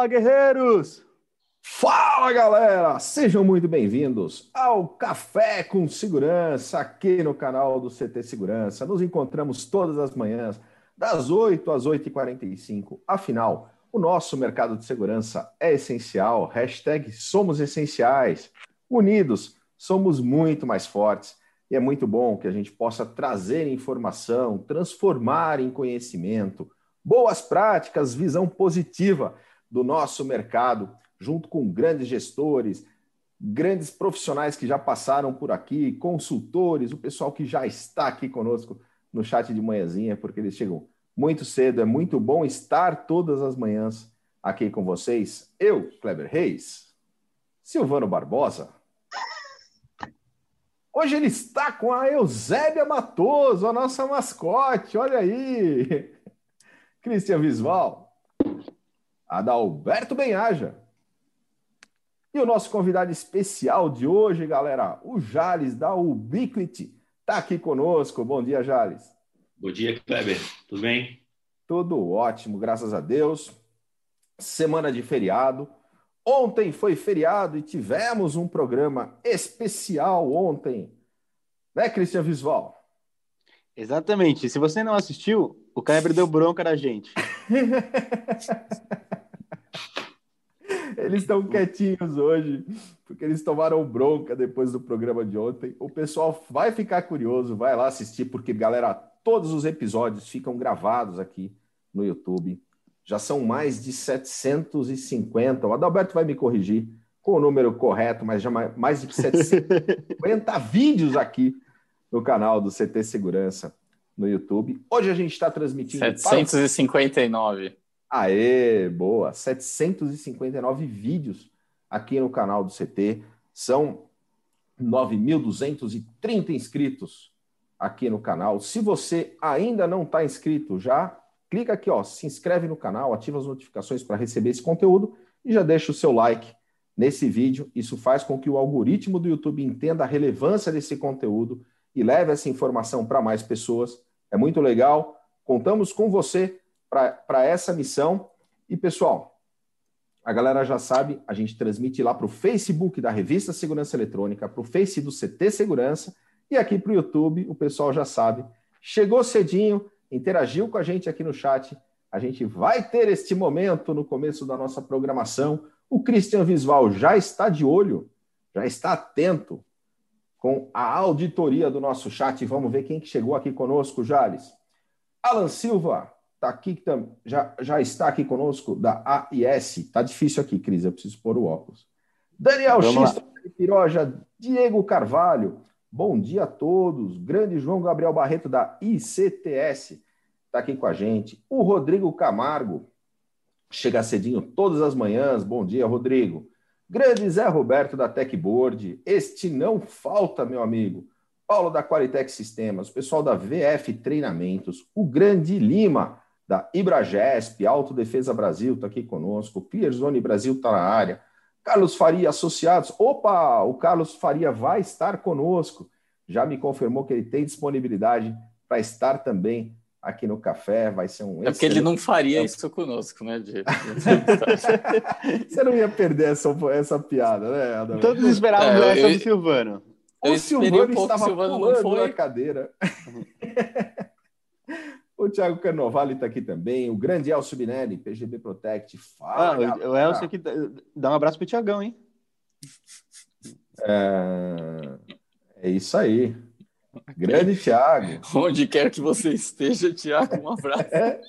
Fala, guerreiros! Fala, galera! Sejam muito bem-vindos ao Café com Segurança aqui no canal do CT Segurança. Nos encontramos todas as manhãs, das 8 às 8h45. Afinal, o nosso mercado de segurança é essencial. Hashtag somos essenciais. Unidos, somos muito mais fortes. E é muito bom que a gente possa trazer informação, transformar em conhecimento, boas práticas, visão positiva do nosso mercado, junto com grandes gestores, grandes profissionais que já passaram por aqui, consultores, o pessoal que já está aqui conosco no chat de manhãzinha, porque eles chegam muito cedo. É muito bom estar todas as manhãs aqui com vocês. Eu, Kleber Reis, Silvano Barbosa, Hoje ele está com a Eusébia Matoso, a nossa mascote. Olha aí. Cristian Visval. Adalberto Benhaja. E o nosso convidado especial de hoje, galera, o Jales da Ubiquity, está aqui conosco. Bom dia, Jales. Bom dia, Kleber. Tudo bem? Tudo ótimo, graças a Deus. Semana de feriado. Ontem foi feriado e tivemos um programa especial ontem. Né, Cristian Visval? Exatamente. Se você não assistiu, o Kleber deu bronca da gente. eles estão quietinhos hoje, porque eles tomaram bronca depois do programa de ontem. O pessoal vai ficar curioso, vai lá assistir, porque, galera, todos os episódios ficam gravados aqui no YouTube. Já são mais de 750. O Adalberto vai me corrigir com o número correto, mas já mais de 750 vídeos aqui no canal do CT Segurança no YouTube. Hoje a gente está transmitindo. 759. Para... Aê, boa! 759 vídeos aqui no canal do CT. São 9.230 inscritos aqui no canal. Se você ainda não está inscrito já, clica aqui, ó, se inscreve no canal, ativa as notificações para receber esse conteúdo e já deixa o seu like nesse vídeo. Isso faz com que o algoritmo do YouTube entenda a relevância desse conteúdo e leve essa informação para mais pessoas. É muito legal. Contamos com você para essa missão. E, pessoal, a galera já sabe, a gente transmite lá para o Facebook da Revista Segurança Eletrônica, para o Face do CT Segurança e aqui para o YouTube, o pessoal já sabe. Chegou cedinho, interagiu com a gente aqui no chat. A gente vai ter este momento no começo da nossa programação. O Christian Visval já está de olho, já está atento com a auditoria do nosso chat. Vamos ver quem que chegou aqui conosco, Jales. Alan Silva tá aqui, já, já está aqui conosco, da AIS. Tá difícil aqui, Cris, eu preciso pôr o óculos. Daniel X, Piroja, Diego Carvalho, Bom dia a todos. Grande João Gabriel Barreto da ICTS está aqui com a gente. O Rodrigo Camargo chega cedinho todas as manhãs. Bom dia, Rodrigo. Grande Zé Roberto da Techboard. Este não falta, meu amigo. Paulo da Qualitec Sistemas, o pessoal da VF Treinamentos, o Grande Lima da Ibragesp, Autodefesa Brasil está aqui conosco, Pierzone Brasil está na área. Carlos Faria Associados. Opa, o Carlos Faria vai estar conosco. Já me confirmou que ele tem disponibilidade para estar também aqui no café. Vai ser um. É porque ele não faria isso conosco, né, de... Você não ia perder essa, essa piada, né, Adam? Todos esperavam é, essa eu, do Silvano. Eu o Silvano um estava Silvano pulando na cadeira. O Thiago Carnovale está aqui também, o grande Elcio Binelli, PGB Protect. Fala, ah, o Elcio aqui dá um abraço para o Tiagão, hein? É... é isso aí. Grande Thiago. Onde quer que você esteja, Thiago, um abraço. É.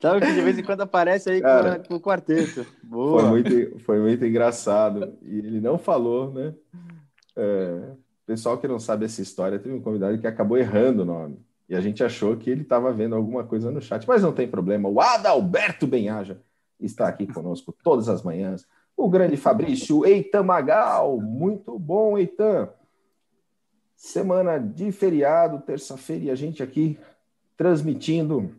Sabe que de vez em quando aparece aí Cara, com, o quarteto. Boa. Foi muito, foi muito engraçado. E ele não falou, né? É, pessoal que não sabe essa história, teve um convidado que acabou errando o nome. E a gente achou que ele estava vendo alguma coisa no chat, mas não tem problema. O Adalberto Benhaja está aqui conosco todas as manhãs. O grande Fabrício Eitan Magal, muito bom, Eitan. Semana de feriado, terça-feira, e a gente aqui transmitindo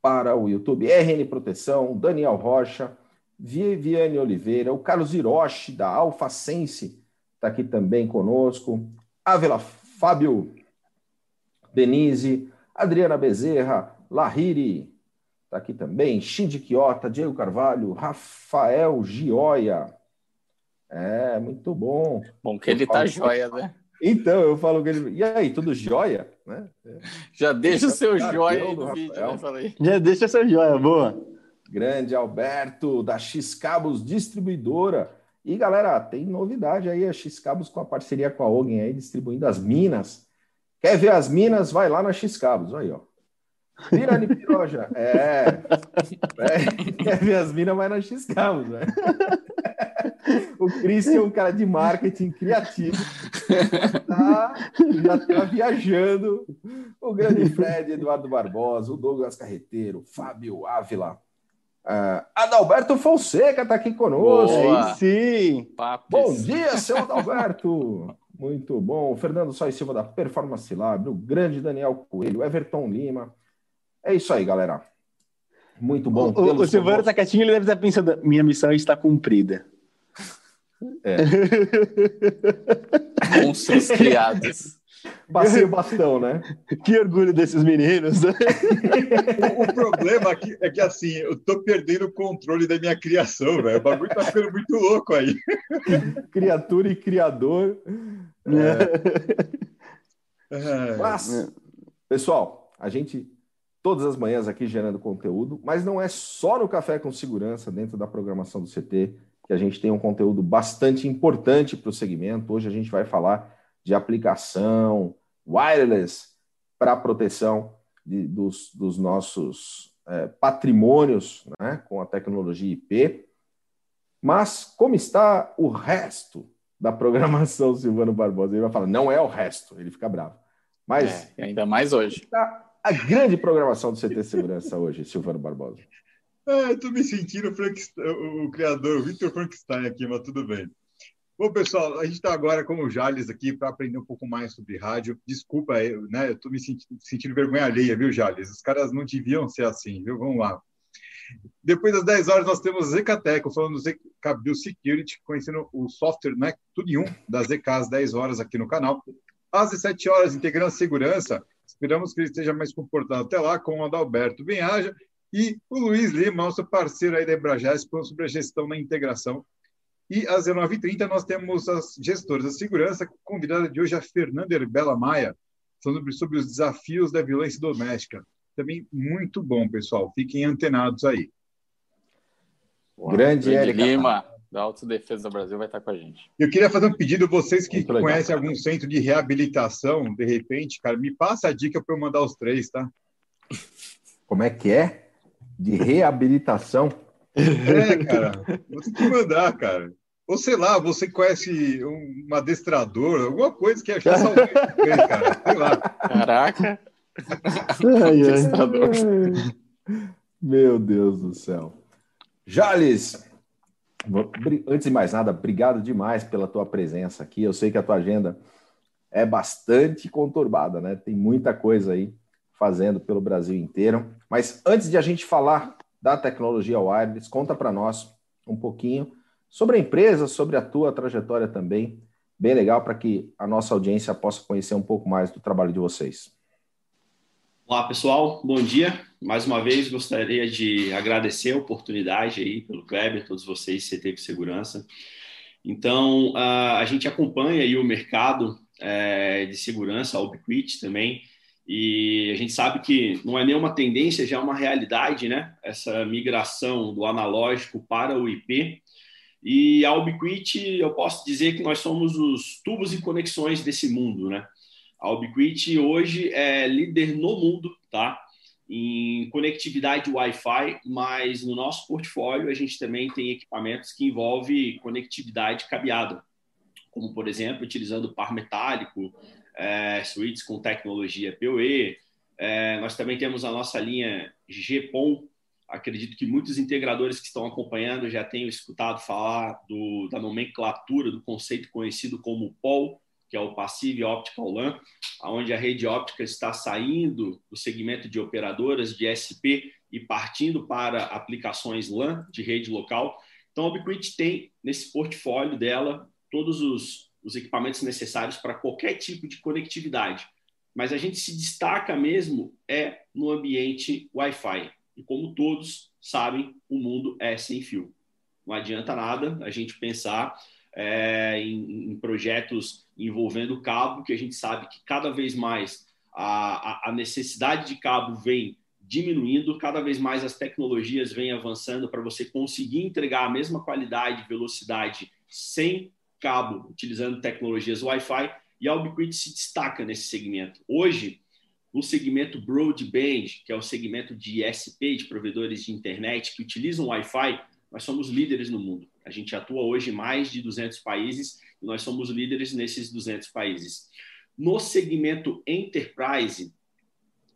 para o YouTube RN Proteção, Daniel Rocha, Viviane Oliveira, o Carlos Hiroshi, da Alfa Sense, está aqui também conosco. Ávila Fábio Denise, Adriana Bezerra, Lahiri, está aqui também. Shinji Quiota, Diego Carvalho, Rafael Gioia. É, muito bom. Bom que ele está tá joia, né? Então, eu falo que ele. E aí, tudo jóia? Né? Já deixa o seu jóia aí no vídeo, né? Falei. Já deixa seu jóia, boa. Grande Alberto, da X Cabos Distribuidora. E galera, tem novidade aí, a X Cabos com a parceria com a Ogen aí, distribuindo as minas. Quer ver as minas? Vai lá na X Cabos, aí, ó. Pirani Piroja. É. é. Quer ver as minas? Vai na X Cabos, né? O Christian é um cara de marketing criativo. Tá, já está viajando. O grande Fred, Eduardo Barbosa, o Douglas Carreteiro, Fábio Ávila. Uh, Adalberto Fonseca está aqui conosco. Boa. sim. Papis. Bom dia, seu Adalberto. Muito bom. Fernando Sois Silva da Performance Lab, o grande Daniel Coelho, Everton Lima. É isso aí, galera. Muito bom. O, o Silvano está quietinho, ele deve estar pensando: minha missão está cumprida. É. Monstros criados. Passei o bastão, né? Que orgulho desses meninos. o, o, problema aqui é que, assim, eu tô perdendo o controle da minha criação, velho. O bagulho tá ficando muito louco aí. Criatura e criador. É... É. Mas, pessoal, a gente todas as manhãs aqui gerando conteúdo, mas não é só no Café com Segurança, dentro da programação do CT, que a gente tem um conteúdo bastante importante para o segmento. Hoje a gente vai falar de aplicação wireless para proteção de, dos, dos, nossos é, patrimônios né, com a tecnologia IP. Mas como está o resto da programação, Silvano Barbosa? Ele vai falar, não é o resto, ele fica bravo. Mas é, ainda mais hoje. Está a grande programação do CT Segurança hoje, Silvano Barbosa. É, Estou me sentindo o, o criador, o Victor Frankenstein aqui, mas tudo bem. Bom, pessoal, a gente está agora com o Jales aqui para aprender um pouco mais sobre rádio. Desculpa, eu, né? Eu estou me sentindo, sentindo, vergonha alheia, viu, Jales? Os caras não deviam ser assim, viu? Vamos lá. Depois das 10 horas, nós temos Zecateco, falando do Zcabil Security, conhecendo o software, né? Tudo em um, das ZK às 10 horas aqui no canal. Às 17 horas, integrando segurança. Esperamos que ele esteja mais comportado até lá, com o Adalberto Benhaja e o Luiz Lima, nosso parceiro aí da Embrages, sobre a gestão da integração. E às 19h30 nós temos as gestoras da segurança, convidada de hoje a Fernanda Herbela Maia, falando sobre os desafios da violência doméstica. Também muito bom, pessoal. Fiquem antenados aí. Grande Érica Lima, da Autodefesa do Brasil, vai estar com a gente. Eu queria fazer um pedido, vocês que conhecem algum centro de reabilitação, de repente, cara, me passa a dica para eu mandar os três, tá? Como é que é? de reabilitação. É, cara, você tem que mandar, cara. Ou sei lá, você conhece um adestrador, alguma coisa que achar saudável, cara. Sei lá. Caraca. adestrador. Meu Deus do céu. Jales, antes de mais nada, obrigado demais pela tua presença aqui. Eu sei que a tua agenda é bastante conturbada, né? Tem muita coisa aí fazendo pelo Brasil inteiro. Mas antes de a gente falar da tecnologia wireless, conta para nós um pouquinho sobre a empresa, sobre a tua trajetória também. Bem legal para que a nossa audiência possa conhecer um pouco mais do trabalho de vocês. Olá, pessoal. Bom dia. Mais uma vez, gostaria de agradecer a oportunidade aí pelo Kleber, todos vocês, CT Segurança. Então, a gente acompanha aí o mercado é, de segurança, a Ubiquit também, e a gente sabe que não é nenhuma tendência, já é uma realidade, né? Essa migração do analógico para o IP. E a Ubiquiti, eu posso dizer que nós somos os tubos e conexões desse mundo, né? A Ubiquiti hoje é líder no mundo, tá? Em conectividade Wi-Fi, mas no nosso portfólio a gente também tem equipamentos que envolvem conectividade cabeada, como por exemplo utilizando par metálico, é, suítes com tecnologia PoE. É, nós também temos a nossa linha GPON. Acredito que muitos integradores que estão acompanhando já tenham escutado falar do, da nomenclatura do conceito conhecido como POL, que é o Passive Optical LAN, onde a rede óptica está saindo do segmento de operadoras de SP e partindo para aplicações LAN de rede local. Então, a Ubiquiti tem nesse portfólio dela todos os os equipamentos necessários para qualquer tipo de conectividade. Mas a gente se destaca mesmo é no ambiente Wi-Fi. E como todos sabem, o mundo é sem fio. Não adianta nada a gente pensar é, em, em, projetos envolvendo cabo, que a gente sabe que cada vez mais a, a necessidade de cabo vem diminuindo, cada vez mais as tecnologias vêm avançando para você conseguir entregar a mesma qualidade e velocidade sem cabo, utilizando tecnologias Wi-Fi, e a Ubiquiti se destaca nesse segmento. Hoje, no segmento broadband, que é o segmento de ISP, de provedores de internet que utilizam Wi-Fi, nós somos líderes no mundo. A gente atua hoje em mais de 200 países e nós somos líderes nesses 200 países. No segmento enterprise,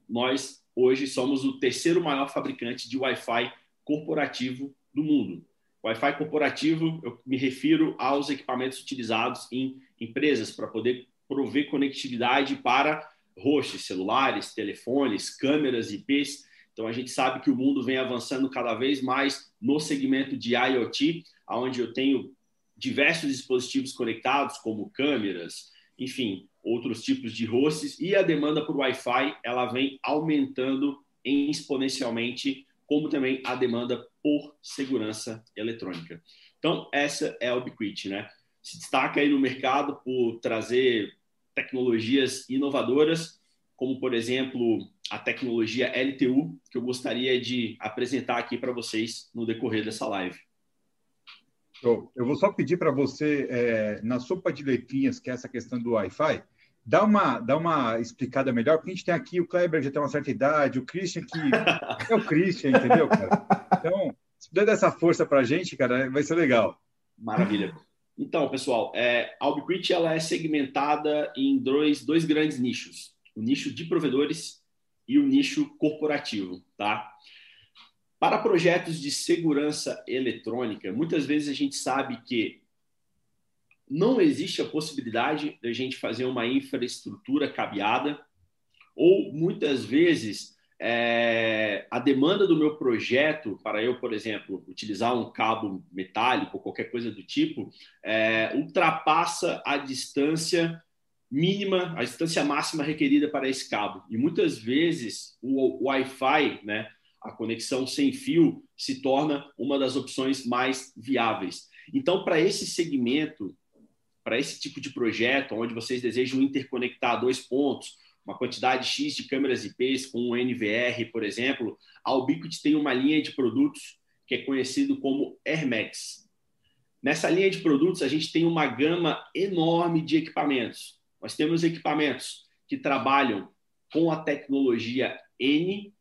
nós hoje somos o terceiro maior fabricante de Wi-Fi corporativo do mundo. Wi-Fi corporativo, eu me refiro aos equipamentos utilizados em empresas para poder prover conectividade para hosts, celulares, telefones, câmeras, IPs. Então a gente sabe que o mundo vem avançando cada vez mais no segmento de IoT, onde eu tenho diversos dispositivos conectados, como câmeras, enfim, outros tipos de hosts, e a demanda por Wi-Fi ela vem aumentando exponencialmente, como também a demanda por segurança eletrônica. Então, essa é a Ubiquiti, né? Se destaca aí no mercado por trazer tecnologias inovadoras, como, por exemplo, a tecnologia LTU, que eu gostaria de apresentar aqui para vocês no decorrer dessa live. Eu vou só pedir para você, é, na sopa de letrinhas, que é essa questão do Wi-Fi, dá uma, dá uma explicada melhor, porque a gente tem aqui o Kleber já tem uma certa idade, o Christian que é o Christian, entendeu, cara? Então, se puder dar essa força para a gente, cara, vai ser legal. Maravilha. Então, pessoal, é, a Ubiquiti ela é segmentada em dois, dois grandes nichos. O nicho de provedores e o nicho corporativo, tá? Para projetos de segurança eletrônica, muitas vezes a gente sabe que não existe a possibilidade de a gente fazer uma infraestrutura cabeada, ou muitas vezes é, a demanda do meu projeto, para eu, por exemplo, utilizar um cabo metálico qualquer coisa do tipo, é, ultrapassa a distância mínima, a distância máxima requerida para esse cabo. E muitas vezes o Wi-Fi, né, a conexão sem fio, se torna uma das opções mais viáveis. Então, para esse segmento, para esse tipo de projeto, onde vocês desejam interconectar dois pontos, uma quantidade X de câmeras IPs com um NVR, por exemplo, a Ubiquiti tem uma linha de produtos que é conhecido como AirMax. Nessa linha de produtos, a gente tem uma gama enorme de equipamentos. Nós temos equipamentos que trabalham com a tecnologia N,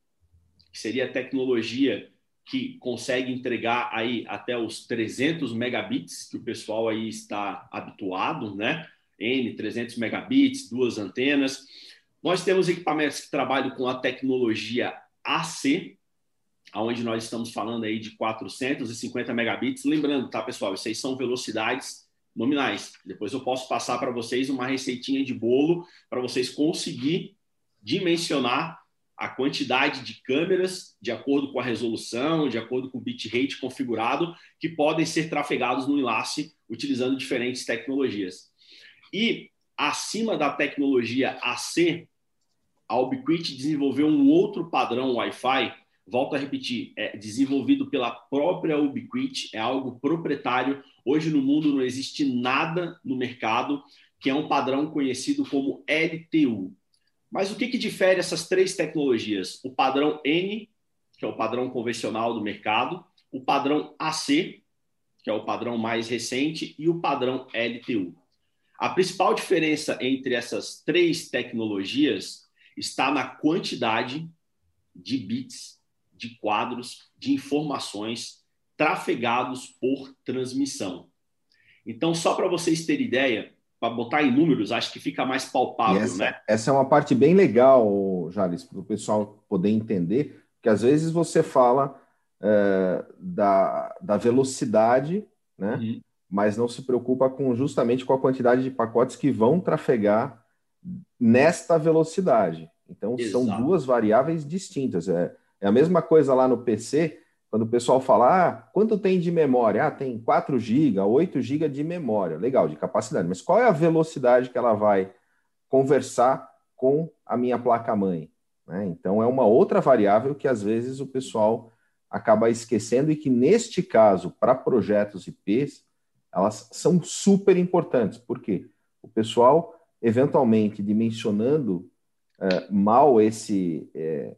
que seria a tecnologia que consegue entregar aí até os 300 megabits que o pessoal aí está habituado, né? N, 300 megabits, duas antenas. Nós temos equipamentos que trabalham com a tecnologia AC, aonde nós estamos falando aí de 450 megabits. Lembrando, tá, pessoal, essas são velocidades nominais. Depois eu posso passar para vocês uma receitinha de bolo para vocês conseguir dimensionar a quantidade de câmeras de acordo com a resolução, de acordo com o bitrate configurado, que podem ser trafegados no enlace utilizando diferentes tecnologias. E acima da tecnologia AC, a Ubiquiti desenvolveu um outro padrão Wi-Fi, volto a repetir, é desenvolvido pela própria Ubiquiti, é algo proprietário. Hoje no mundo não existe nada no mercado que é um padrão conhecido como LTU. Mas o que, que difere essas três tecnologias? O padrão N, que é o padrão convencional do mercado, o padrão AC, que é o padrão mais recente, e o padrão LTU. A principal diferença entre essas três tecnologias está na quantidade de bits, de quadros, de informações trafegados por transmissão. Então, só para vocês terem ideia, para botar em números, acho que fica mais palpável, essa, né? Essa é uma parte bem legal, Jales, para o pessoal poder entender, que às vezes você fala é, da, da velocidade, né? Uhum mas não se preocupa com justamente com a quantidade de pacotes que vão trafegar nesta velocidade. Então, Exato. são duas variáveis distintas. É, é, a mesma coisa lá no PC, quando o pessoal fala, ah, quanto tem de memória? Ah, tem 4 GB, 8 GB de memória. Legal, de capacidade. Mas qual é a velocidade que ela vai conversar com a minha placa-mãe? Né? Então, é uma outra variável que às vezes o pessoal acaba esquecendo e que, neste caso, para projetos IPs, elas são super importantes. Por quê? O pessoal, eventualmente, dimensionando é, mal esse, é,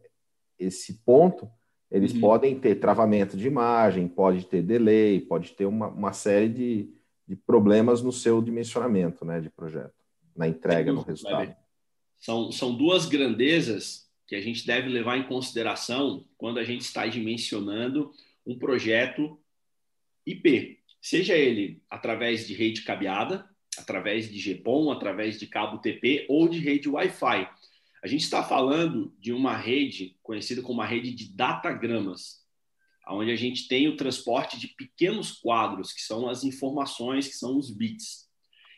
esse ponto, eles uhum. podem ter travamento de imagem, pode ter delay, pode ter uma, uma série de, de problemas no seu dimensionamento né, de projeto, na entrega, no resultado. São, são duas grandezas que a gente deve levar em consideração quando a gente está dimensionando um projeto IP, seja ele através de rede cabeada, através de GPON, através de cabo TP ou de rede Wi-Fi. A gente está falando de uma rede conhecida como uma rede de datagramas, onde a gente tem o transporte de pequenos quadros, que são as informações, que são os bits.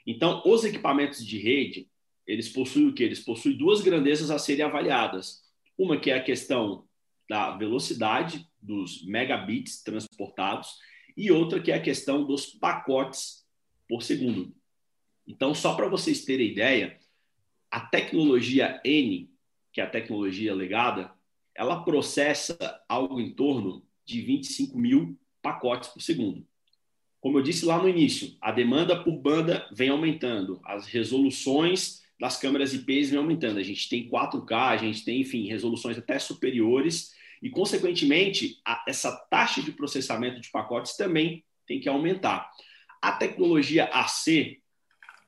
Então, os equipamentos de rede, eles possuem o que? Eles possuem duas grandezas a serem avaliadas. Uma que é a questão da velocidade dos megabits transportados e outra que é a questão dos pacotes por segundo. Então, só para vocês terem ideia, a tecnologia N, que é a tecnologia legada, ela processa algo em torno de 25 mil pacotes por segundo. Como eu disse lá no início, a demanda por banda vem aumentando, as resoluções das câmeras IPs vem aumentando. A gente tem 4K, a gente tem, enfim, resoluções até superiores e, consequentemente, a, essa taxa de processamento de pacotes também tem que aumentar. A tecnologia AC,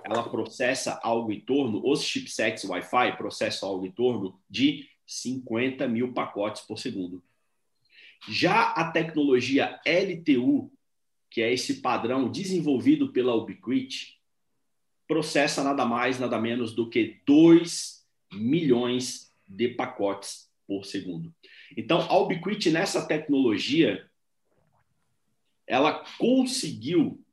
ela processa algo em torno, os chipsets Wi-Fi processam algo em torno de 50 mil pacotes por segundo. Já a tecnologia LTU, que é esse padrão desenvolvido pela Ubiquiti, processa nada mais, nada menos do que 2 milhões de pacotes por segundo. Então, a Ubiquiti nessa tecnologia, ela conseguiu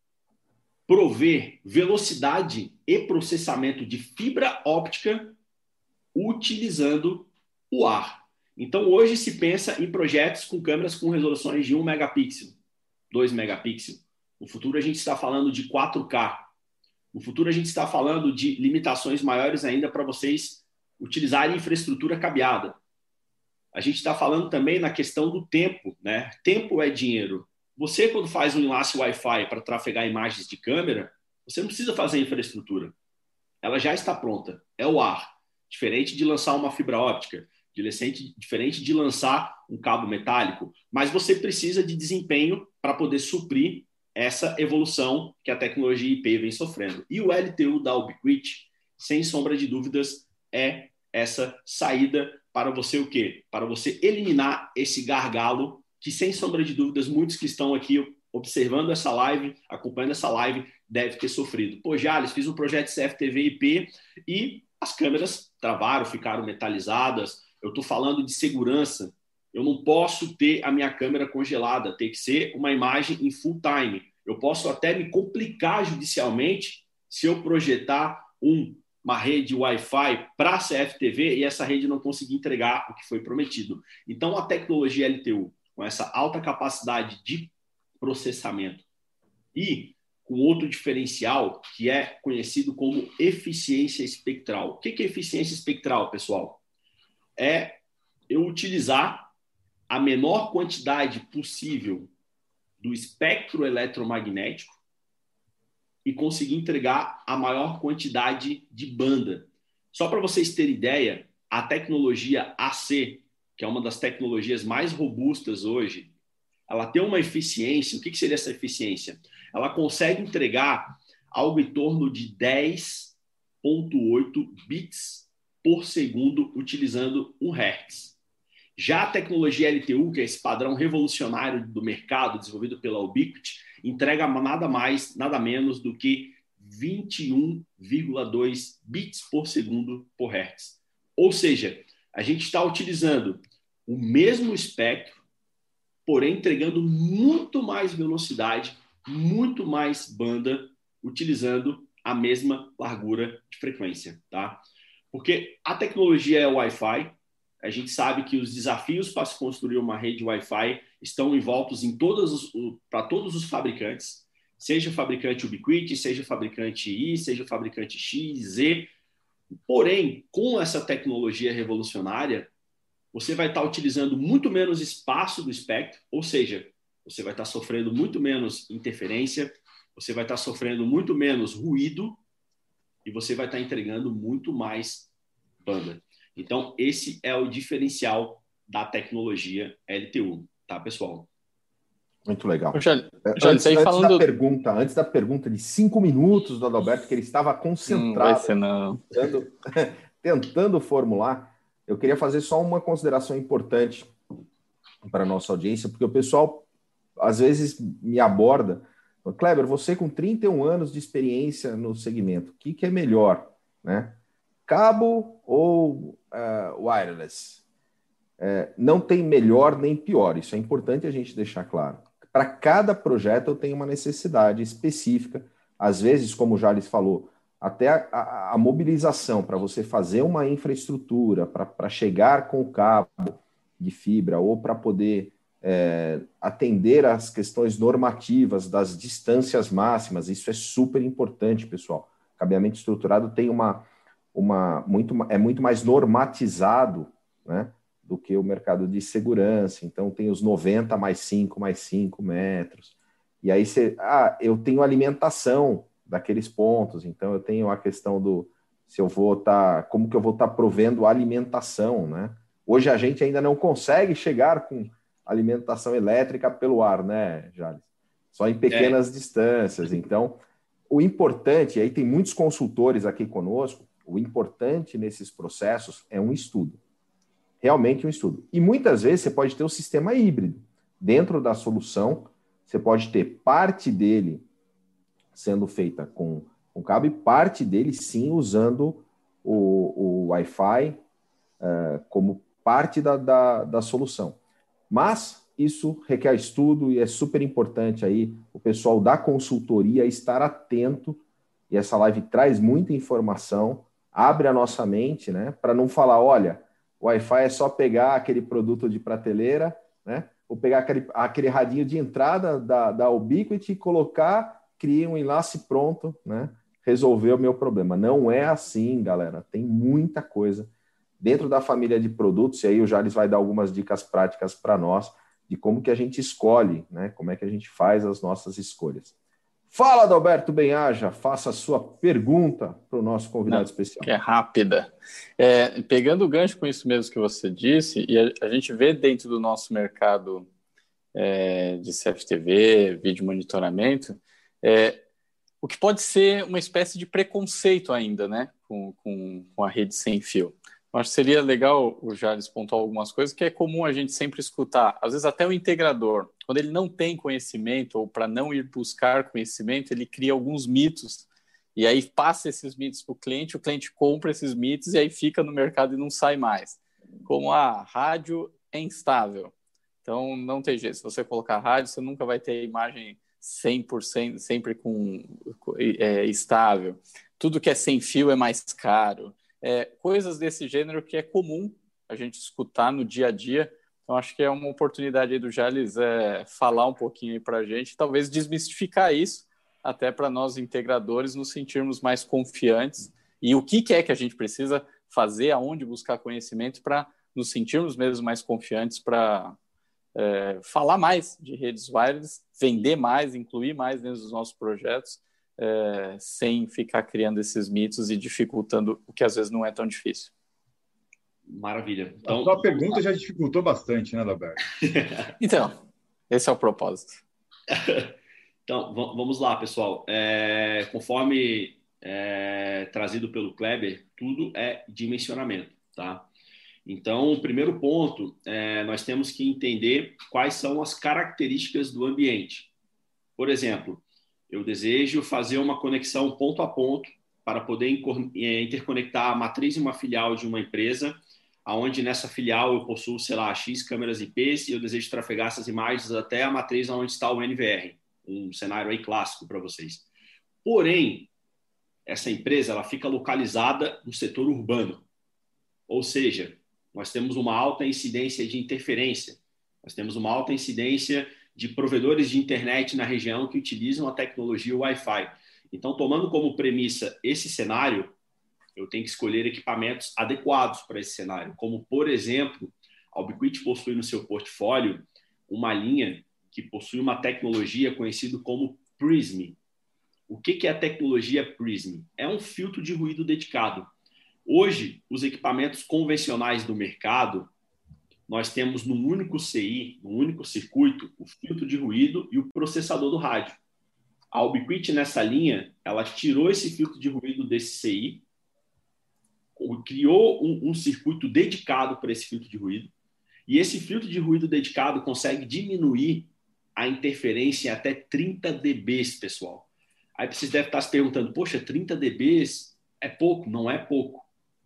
prover velocidade e processamento de fibra óptica utilizando o ar. Então, hoje se pensa em projetos com câmeras com resoluções de 1 megapixel, 2 megapixels. No futuro, a gente está falando de 4K. No futuro, a gente está falando de limitações maiores ainda para vocês utilizarem infraestrutura cabeada. A gente está falando também na questão do tempo, né? Tempo é dinheiro. Você, quando faz um enlace Wi-Fi para trafegar imagens de câmera, você não precisa fazer infraestrutura. Ela já está pronta. É o ar. Diferente de lançar uma fibra óptica, diferente de lançar um cabo metálico, mas você precisa de desempenho para poder suprir essa evolução que a tecnologia IP vem sofrendo. E o LTU da Ubiquiti, sem sombra de dúvidas, é essa saída para você o quê? Para você eliminar esse gargalo que, sem sombra de dúvidas, muitos que estão aqui observando essa live, acompanhando essa live, devem ter sofrido. Pô, Jales, fiz um projeto CFTV IP e as câmeras travaram, ficaram metalizadas. Eu estou falando de segurança. Eu não posso ter a minha câmera congelada, tem que ser uma imagem em full time. Eu posso até me complicar judicialmente se eu projetar um, uma rede Wi-Fi para a CFTV e essa rede não conseguir entregar o que foi prometido. Então, a tecnologia LTU com essa alta capacidade de processamento e com outro diferencial que é conhecido como eficiência espectral. O que é eficiência espectral, pessoal? É eu utilizar a menor quantidade possível do espectro eletromagnético e conseguir entregar a maior quantidade de banda. Só para vocês terem ideia, a tecnologia AC, que é uma das tecnologias mais robustas hoje, ela tem uma eficiência. O que, seria essa eficiência? Ela consegue entregar algo em torno de 10,8 bits por segundo utilizando 1 Hz. Já a tecnologia LTU, que é esse padrão revolucionário do mercado desenvolvido pela Ubiquiti, entrega nada mais, nada menos do que 21,2 bits por segundo por hertz. Ou seja, a gente está utilizando o mesmo espectro, porém entregando muito mais velocidade, muito mais banda, utilizando a mesma largura de frequência, tá? Porque a tecnologia é Wi-Fi, a gente sabe que os desafios para se construir uma rede Wi-Fi estão envoltos em todos para todos os fabricantes, seja fabricante Ubiquiti, seja fabricante I, seja fabricante X, Z. Porém, com essa tecnologia revolucionária, você vai estar utilizando muito menos espaço do espectro, ou seja, você vai estar sofrendo muito menos interferência, você vai estar sofrendo muito menos ruído e você vai estar entregando muito mais banda. Então, esse é o diferencial da tecnologia LTU, tá, pessoal? Muito legal. Já, É, já antes, sei antes falando. da pergunta, antes da pergunta de cinco minutos do Adalberto, que ele estava vai concentrado, não. tentando, tentando formular, eu queria fazer só uma consideração importante para a nossa audiência, porque o pessoal às vezes me aborda, Kleber, você com 31 anos de experiência no segmento, o que, que é melhor, né? Cabo ou uh, wireless? É, não tem melhor nem pior, isso é importante a gente deixar claro. Para cada projeto eu tenho uma necessidade específica, às vezes, como o Jales falou, até a, a, a mobilização para você fazer uma infraestrutura, para chegar com o cabo de fibra ou para poder é, atender às questões normativas das distâncias máximas, isso é super importante, pessoal. Cabeamento estruturado tem uma, uma muito, é muito mais normatizado, né? Do que o mercado de segurança. Então, tem os 90 mais 5 mais 5 metros. E aí você, ah, eu tenho alimentação daqueles pontos, então eu tenho a questão do se eu vou estar, tá, como que eu vou estar tá provendo alimentação, né? Hoje a gente ainda não consegue chegar com alimentação elétrica pelo ar, né, Jales? Só em pequenas é. distâncias. Então, o importante, aí tem muitos consultores aqui conosco, o importante nesses processos é um estudo realmente um estudo. E muitas vezes você pode ter o um sistema híbrido. Dentro da solução, você pode ter parte dele sendo feita com, com cabo e parte dele sim usando o, o Wi-Fi uh, como parte da, da, da solução. Mas isso requer estudo e é super importante aí o pessoal da consultoria estar atento e essa live traz muita informação, abre a nossa mente, né, para não falar, olha, o Wi-Fi é só pegar aquele produto de prateleira, né? Ou pegar aquele, aquele radinho de entrada da, da Ubiquiti colocar, criar um enlace pronto, né? Resolver o meu problema. Não é assim, galera. Tem muita coisa dentro da família de produtos, e aí o Jales vai dar algumas dicas práticas para nós de como que a gente escolhe, né? Como é que a gente faz as nossas escolhas. Fala, Adalberto Benhaja, faça a sua pergunta para o nosso convidado Não, especial. Que é rápida. É, pegando o gancho com isso mesmo que você disse, e a, a gente vê dentro do nosso mercado é, de CFTV, vídeo monitoramento, é, o que pode ser uma espécie de preconceito ainda, né, com, com, com a rede sem fio. Acho que seria legal o Jales pontuar algumas coisas que é comum a gente sempre escutar, às vezes até o integrador, quando ele não tem conhecimento ou para não ir buscar conhecimento, ele cria alguns mitos e aí passa esses mitos para o cliente, o cliente compra esses mitos e aí fica no mercado e não sai mais. Como a rádio é instável. Então não tem jeito, se você colocar rádio, você nunca vai ter imagem 100% sempre com é, estável. Tudo que é sem fio é mais caro é, coisas desse gênero que é comum a gente escutar no dia a dia. Então, acho que é uma oportunidade aí do Jales é, falar um pouquinho para a gente, talvez desmistificar isso, até para nós integradores nos sentirmos mais confiantes e o que, que é que a gente precisa fazer, aonde buscar conhecimento para nos sentirmos mesmo mais confiantes para é, falar mais de redes wireless, vender mais, incluir mais dentro dos nossos projetos é, sem ficar criando esses mitos e dificultando o que às vezes não é tão difícil. Maravilha. Então, a sua pergunta já dificultou bastante, né, Roberto? então, esse é o propósito. então, vamos lá, pessoal. É, conforme é, trazido pelo Kleber, tudo é dimensionamento, tá? Então, o primeiro ponto, é, nós temos que entender quais são as características do ambiente. Por exemplo, eu desejo fazer uma conexão ponto a ponto para poder é, interconectar a matriz e uma filial de uma empresa, aonde nessa filial eu possuo, sei lá, X câmeras IPs e eu desejo trafegar essas imagens até a matriz onde está o NVR, um cenário aí clássico para vocês. Porém, essa empresa ela fica localizada no setor urbano, ou seja, nós temos uma alta incidência de interferência, nós temos uma alta incidência de provedores de internet na região que utilizam a tecnologia Wi-Fi. Então, tomando como premissa esse cenário, eu tenho que escolher equipamentos adequados para esse cenário, como, por exemplo, A Ubiquiti possui no seu portfólio uma linha que possui uma tecnologia conhecida como Prism. O que é a tecnologia Prism? É um filtro de ruído dedicado. Hoje, os equipamentos convencionais do mercado, nós temos no único CI, no único circuito, o filtro de ruído e o processador do rádio. A Ubiquiti, nessa linha, ela tirou esse filtro de ruído desse CI, criou um, um circuito dedicado para esse filtro de ruído, e esse filtro de ruído dedicado consegue diminuir a interferência em até 30 dBs, pessoal. Aí vocês devem estar se perguntando, poxa, 30 dBs é pouco? Não é pouco.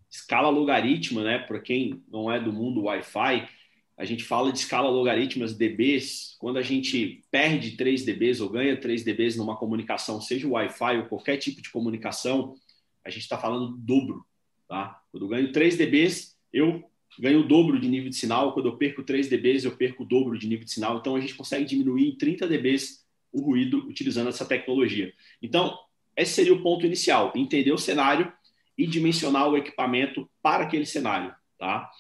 Escala logaritma, né? Para quem não é do mundo Wi-Fi, a gente fala de escala logaritmas dBs. Quando a gente perde 3 dBs ou ganha 3 dBs numa comunicação, seja Wi-Fi ou qualquer tipo de comunicação, a gente está falando do dobro. Tá? Quando eu ganho 3 dBs, eu ganho o dobro de nível de sinal. Quando eu perco 3 dBs, eu perco o dobro de nível de sinal. Então, a gente consegue diminuir em 30 dBs o ruído utilizando essa tecnologia. Então, esse seria o ponto inicial: entender o cenário e dimensionar o equipamento para aquele cenário. Tá?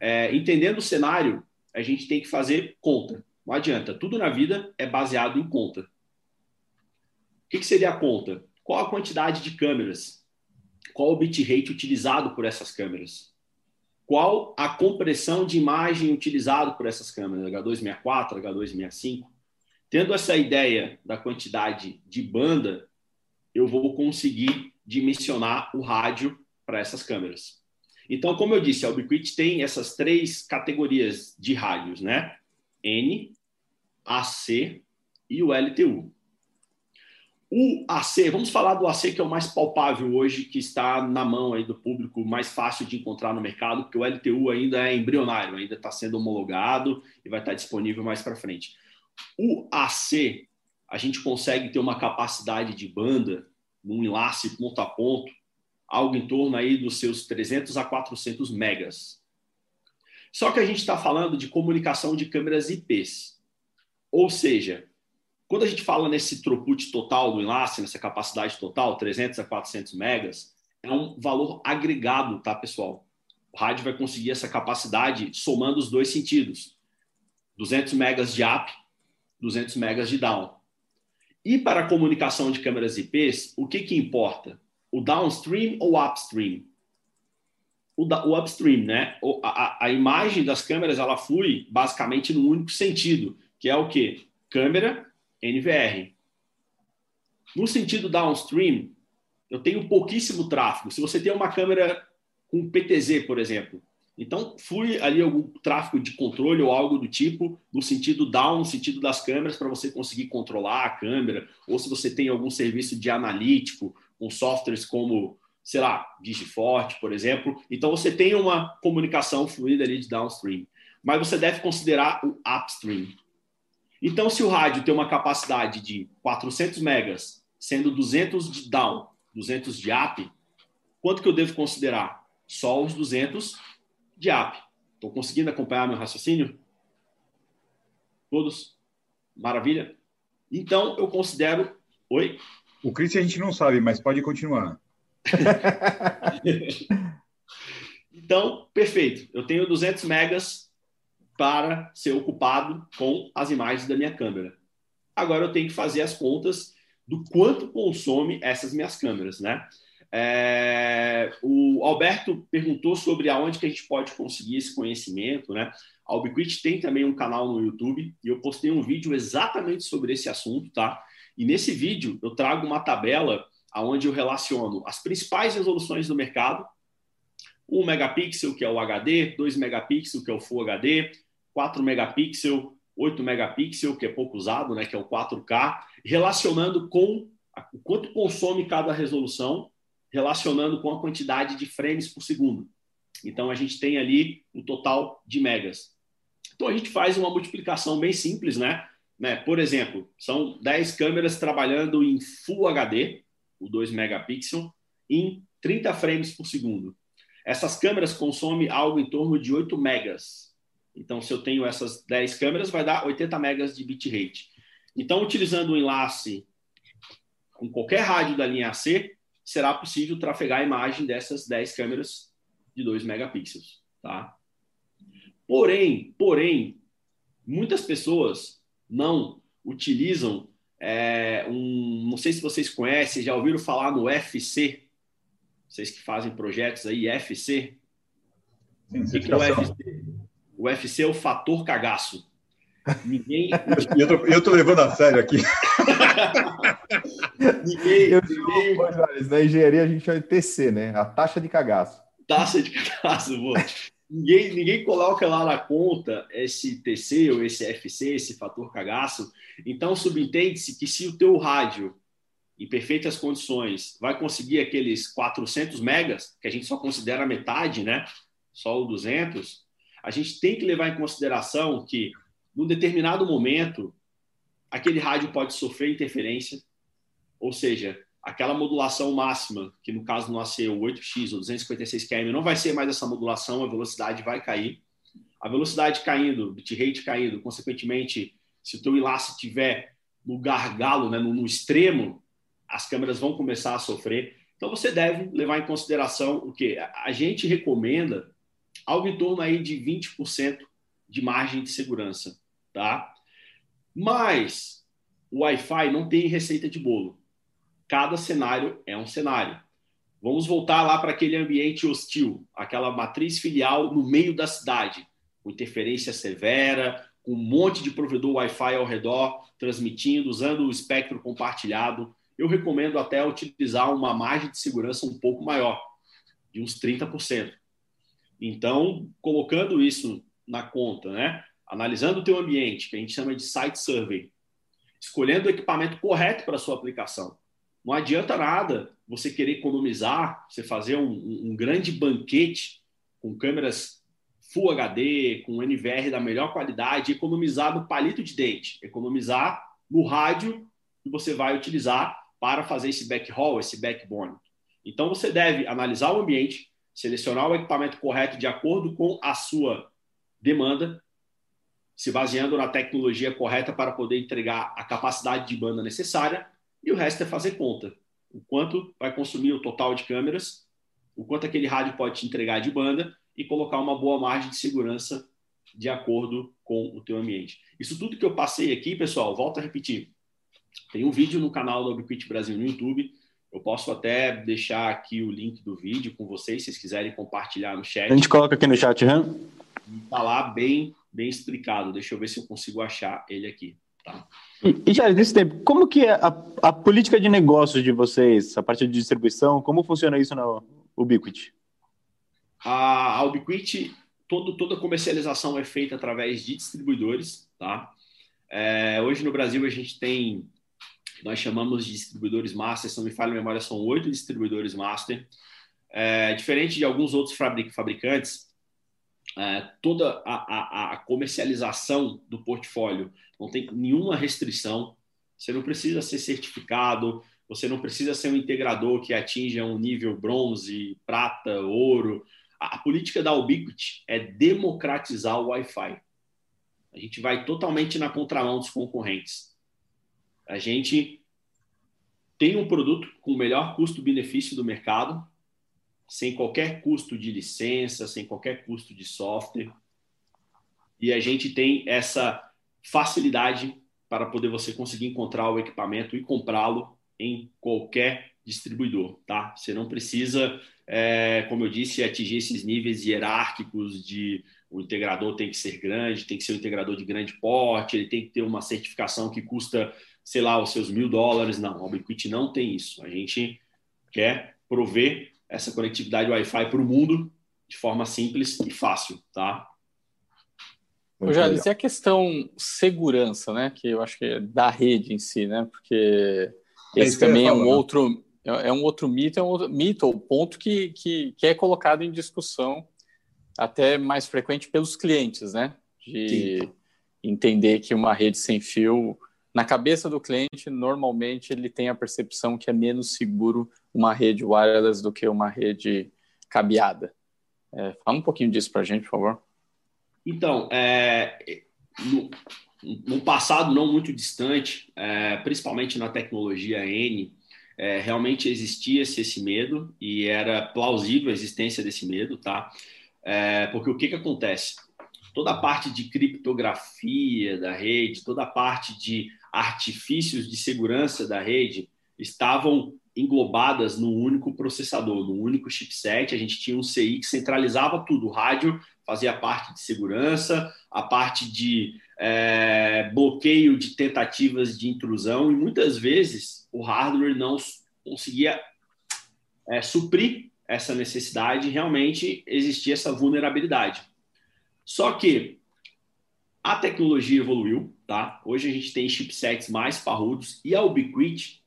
É, entendendo o cenário, a gente tem que fazer conta. Não adianta, tudo na vida é baseado em conta. O que, que seria a conta? Qual a quantidade de câmeras? Qual o bitrate utilizado por essas câmeras? qual a compressão de imagem utilizado por essas câmeras, H264, H265. Tendo essa ideia da quantidade de banda, eu vou conseguir dimensionar o rádio para essas câmeras. Então, como eu disse, a Ubiquiti tem essas três categorias de rádios, né? N, AC e o LTU. O AC, vamos falar do AC que é o mais palpável hoje, que está na mão aí do público, mais fácil de encontrar no mercado, porque o LTU ainda é embrionário, ainda está sendo homologado e vai estar disponível mais para frente. O AC, a gente consegue ter uma capacidade de banda num enlace ponto a ponto, algo em torno aí dos seus 300 a 400 megas. Só que a gente está falando de comunicação de câmeras IPs, ou seja, quando a gente fala nesse throughput total do enlace, nessa capacidade total, 300 a 400 megas, é um valor agregado, tá, pessoal? O rádio vai conseguir essa capacidade somando os dois sentidos. 200 megas de up, 200 megas de down. E para a comunicação de câmeras IPs, o que, que importa? O downstream ou upstream? O, da, o upstream, né? A, a, a, imagem das câmeras ela flui basicamente num único sentido, que é o quê? Câmera NVR. No sentido downstream, eu tenho pouquíssimo tráfego. Se você tem uma câmera com PTZ, por exemplo, então flui ali algum tráfego de controle ou algo do tipo, no sentido down, no sentido das câmeras, para você conseguir controlar a câmera, ou se você tem algum serviço de analítico, com softwares como, sei lá, Digiforte, por exemplo. Então você tem uma comunicação fluida ali de downstream. Mas você deve considerar o upstream. Então, se o rádio tem uma capacidade de 400 megas, sendo 200 de down, 200 de up, quanto que eu devo considerar? Só os 200 de up. Estou conseguindo acompanhar meu raciocínio? Todos? Maravilha? Então, eu considero. Oi? O Cris a gente não sabe, mas pode continuar. então, perfeito. Eu tenho 200 megas para ser ocupado com as imagens da minha câmera. Agora eu tenho que fazer as contas do quanto consome essas minhas câmeras, né? É, o Alberto perguntou sobre aonde que a gente pode conseguir esse conhecimento, né? A Ubiquiti tem também um canal no YouTube e eu postei um vídeo exatamente sobre esse assunto, tá? E nesse vídeo eu trago uma tabela aonde eu relaciono as principais resoluções do mercado, 1 megapixel, que é o HD, 2 megapixel, que é o Full HD, 4 megapixel, 8 megapixel, que é pouco usado, né, que é o 4K, relacionando com o quanto consome cada resolução, relacionando com a quantidade de frames por segundo. Então a gente tem ali o total de megas. Então a gente faz uma multiplicação bem simples, né? Né? Por exemplo, são 10 câmeras trabalhando em Full HD, o 2 megapixel, em 30 frames por segundo. Essas câmeras consomem algo em torno de 8 megas então, se eu tenho essas 10 câmeras, vai dar 80 megas de bitrate. Então, utilizando o enlace com qualquer rádio da linha AC, será possível trafegar a imagem dessas 10 câmeras de 2 megapixels. Tá? Porém, porém, muitas pessoas não utilizam é, um, não sei se vocês conhecem, já ouviram falar no FC? Vocês que fazem projetos aí, FC? Sim, o que, é o UFC? O UFC é o fator cagaço. Ninguém. eu, tô, eu tô levando a sério aqui. ninguém. Eu, ninguém... na engenharia a gente chama de TC, né? A taxa de cagaço. Taxa de cagaço, boa. Ninguém, ninguém coloca lá na conta esse TC ou esse FC, esse fator cagaço. Então, subentende-se que se o teu rádio, em perfeitas condições, vai conseguir aqueles 400 megas, que a gente só considera metade, né? Só o 200, a gente tem que levar em consideração que, num determinado momento, aquele rádio pode sofrer interferência, ou seja, aquela modulação máxima, que no caso do AC, o 8X ou 256 km, não vai ser mais essa modulação, a velocidade vai cair. A velocidade caindo, bitrate caindo, consequentemente, se o teu enlace estiver no gargalo, né, no, no extremo, as câmeras vão começar a sofrer. Então você deve levar em consideração o que a gente recomenda algo em torno aí de 20% de margem de segurança, tá? Mas o Wi-Fi não tem receita de bolo cada cenário é um cenário. Vamos voltar lá para aquele ambiente hostil, aquela matriz filial no meio da cidade, com interferência severa, com um monte de provedor Wi-Fi ao redor, transmitindo, usando o espectro compartilhado. Eu recomendo até utilizar uma margem de segurança um pouco maior, de uns 30%. Então, colocando isso na conta, né? analisando o teu ambiente, que a gente chama de site survey, escolhendo o equipamento correto para a sua aplicação, não adianta nada você querer economizar, você fazer um, um grande banquete com câmeras Full HD, com NVR da melhor qualidade, economizar no palito de dente, economizar no rádio que você vai utilizar para fazer esse backhaul, esse backbone. Então você deve analisar o ambiente, selecionar o equipamento correto de acordo com a sua demanda, se baseando na tecnologia correta para poder entregar a capacidade de banda necessária e o resto é fazer conta. O quanto vai consumir o total de câmeras, o quanto aquele rádio pode te entregar de banda e colocar uma boa margem de segurança de acordo com o teu ambiente. Isso tudo que eu passei aqui, pessoal, volto a repetir. Tem um vídeo no canal da Ubiquiti Brasil no YouTube. Eu posso até deixar aqui o link do vídeo com vocês, se vocês quiserem compartilhar no chat. A gente coloca aqui no chat, né? Está lá bem, bem explicado. Deixa eu ver se eu consigo achar ele aqui. E, e já nesse tempo, como que é a, a, política de negócios de vocês, a parte de distribuição, como funciona isso na Ubiquiti? A, a Ubiquiti, todo, toda comercialização é feita através de distribuidores, tá? É, hoje no Brasil a gente tem, nós chamamos de distribuidores master, se não me falha a memória, são oito distribuidores master. É, diferente de alguns outros fabricantes, é, toda a, a, a, comercialização do portfólio não tem nenhuma restrição. Você não precisa ser certificado, você não precisa ser um integrador que atinja um nível bronze, prata, ouro. A, a política da Ubiquiti é democratizar o Wi-Fi. A gente vai totalmente na contramão dos concorrentes. A gente tem um produto com o melhor custo-benefício do mercado, sem qualquer custo de licença, sem qualquer custo de software. E a gente tem essa facilidade para poder você conseguir encontrar o equipamento e comprá-lo em qualquer distribuidor, tá? Você não precisa, é, como eu disse, atingir esses níveis hierárquicos de o integrador tem que ser grande, tem que ser um integrador de grande porte, ele tem que ter uma certificação que custa, sei lá, os seus mil dólares. Não, o Ubiquiti não tem isso. A gente quer prover essa conectividade Wi-Fi para o mundo de forma simples e fácil, tá? Já e a questão segurança, né? Que eu acho que é da rede em si, né? Porque é esse também é um outro é, é um outro mito, é um outro mito ou ponto que, que, que é colocado em discussão até mais frequente pelos clientes, né? De Sim. entender que uma rede sem fio na cabeça do cliente, normalmente ele tem a percepção que é menos seguro uma rede wireless do que uma rede cabeada. É, fala um pouquinho disso para a gente, por favor. Então, é, no, no, passado não muito distante, é, principalmente na tecnologia N, é, realmente existia-se esse medo e era plausível a existência desse medo, tá? É, porque o que, que acontece? toda a parte de criptografia da rede, toda a parte de artifícios de segurança da rede estavam englobadas num único processador, num único chipset. A gente tinha um CI que centralizava tudo. O rádio fazia parte de segurança, a parte de é, bloqueio de tentativas de intrusão, e muitas vezes o hardware não conseguia é, suprir essa necessidade, realmente existia essa vulnerabilidade. Só que a tecnologia evoluiu, tá? Hoje a gente tem chipsets mais parrudos e a Ubiquiti